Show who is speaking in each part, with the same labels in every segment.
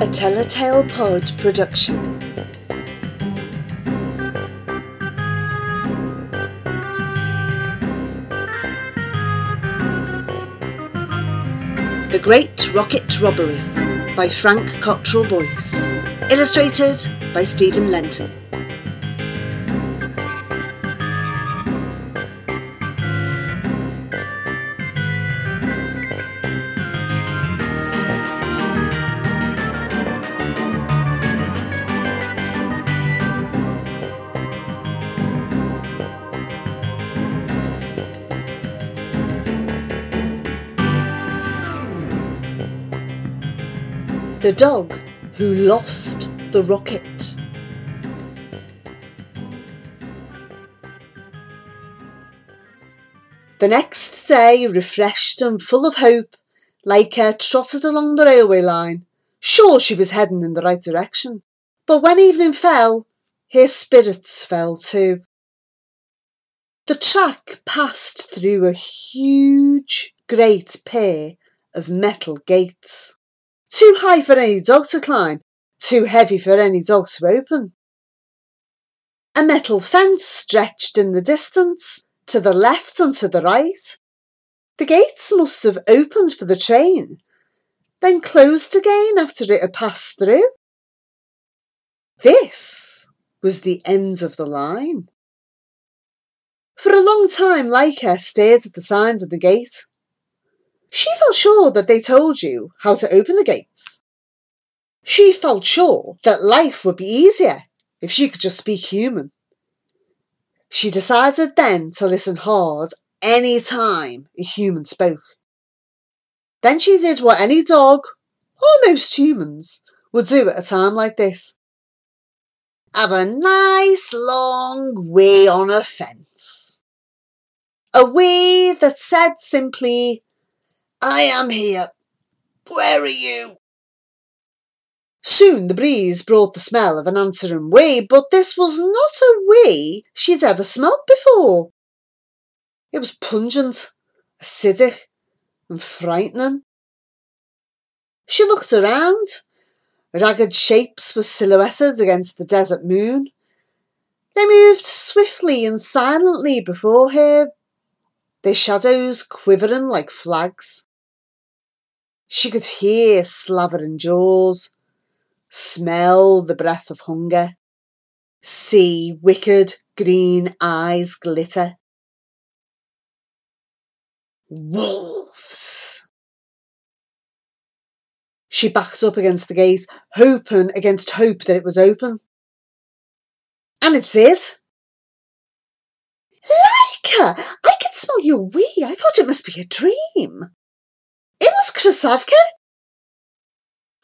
Speaker 1: A Telltale Pod production. The Great Rocket Robbery by Frank Cottrell Boyce. Illustrated by Steven Lenton. The dog who lost the rocket. The next day, refreshed and full of hope, Laika trotted along the railway line, sure she was heading in the right direction. But when evening fell, her spirits fell too. The track passed through a huge, great pair of metal gates. Too high for any dog to climb, too heavy for any dog to open. A metal fence stretched in the distance, to the left and to the right. The gates must have opened for the train, then closed again after it had passed through. This was the end of the line. For a long time, Laika stared at the signs of the gate. She felt sure that they told you how to open the gates. She felt sure that life would be easier if she could just speak human. She decided then to listen hard any time a human spoke. Then she did what any dog, or most humans, would do at a time like this. Have a nice long way on a fence. A way that said simply, I am here. Where are you? Soon the breeze brought the smell of an answering way, but this was not a way she'd ever smelt before. It was pungent, acidic, and frightening. She looked around. Ragged shapes were silhouetted against the desert moon. They moved swiftly and silently before her, their shadows quivering like flags. She could hear slavering jaws, smell the breath of hunger, see wicked green eyes glitter. Wolves! She backed up against the gate, hoping against hope that it was open. And it's it. Laika! I can smell your wee. I thought it must be a dream. It was Krasavka.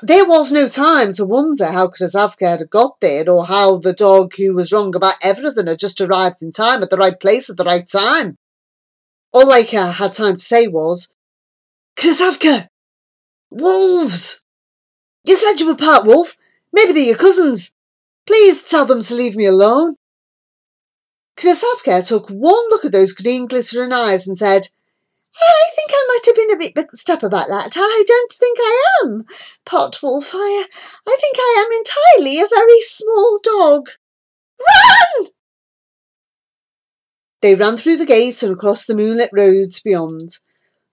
Speaker 1: There was no time to wonder how Krasavka had got there or how the dog who was wrong about everything had just arrived in time at the right place at the right time. All Laika had time to say was, Krasavka! Wolves! You said you were part wolf. Maybe they're your cousins. Please tell them to leave me alone. Krasavka took one look at those green glittering eyes and said, I think I might have been a bit mixed up about that. I don't think I am pot wolf. I, I think I am entirely a very small dog. Run! They ran through the gate and across the moonlit roads beyond.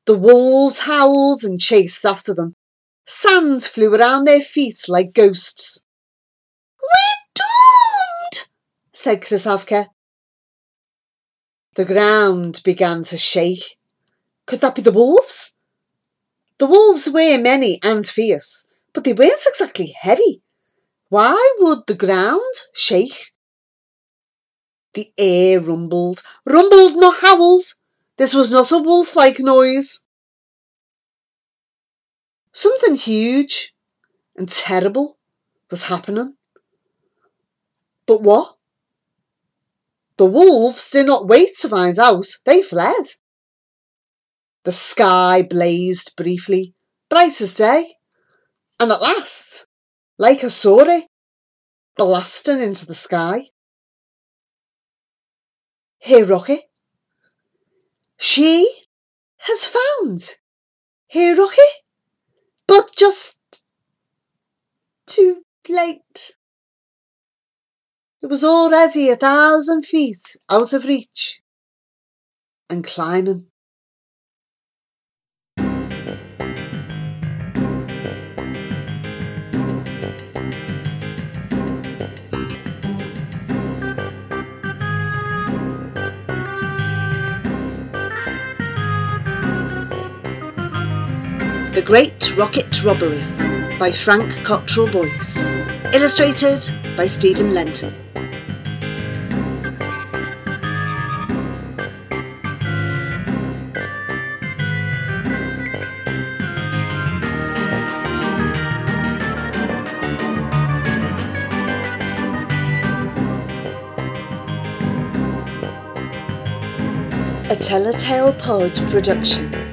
Speaker 1: The wolves howled and chased after them. Sand flew around their feet like ghosts. We're doomed, said Krasavka. The ground began to shake. Could that be the wolves? The wolves were many and fierce, but they weren't exactly heavy. Why would the ground shake? The air rumbled, rumbled, not howled. This was not a wolf like noise. Something huge and terrible was happening. But what? The wolves did not wait to find out, they fled. The sky blazed briefly, bright as day, and at last, like a saw blasting into the sky. Here, Rocky. She has found Here, Rocky? But just too late. It was already a thousand feet out of reach and climbing. The Great Rocket Robbery by Frank Cottrell Boyce. Illustrated by Steven Lenton. A Telltale Pod production.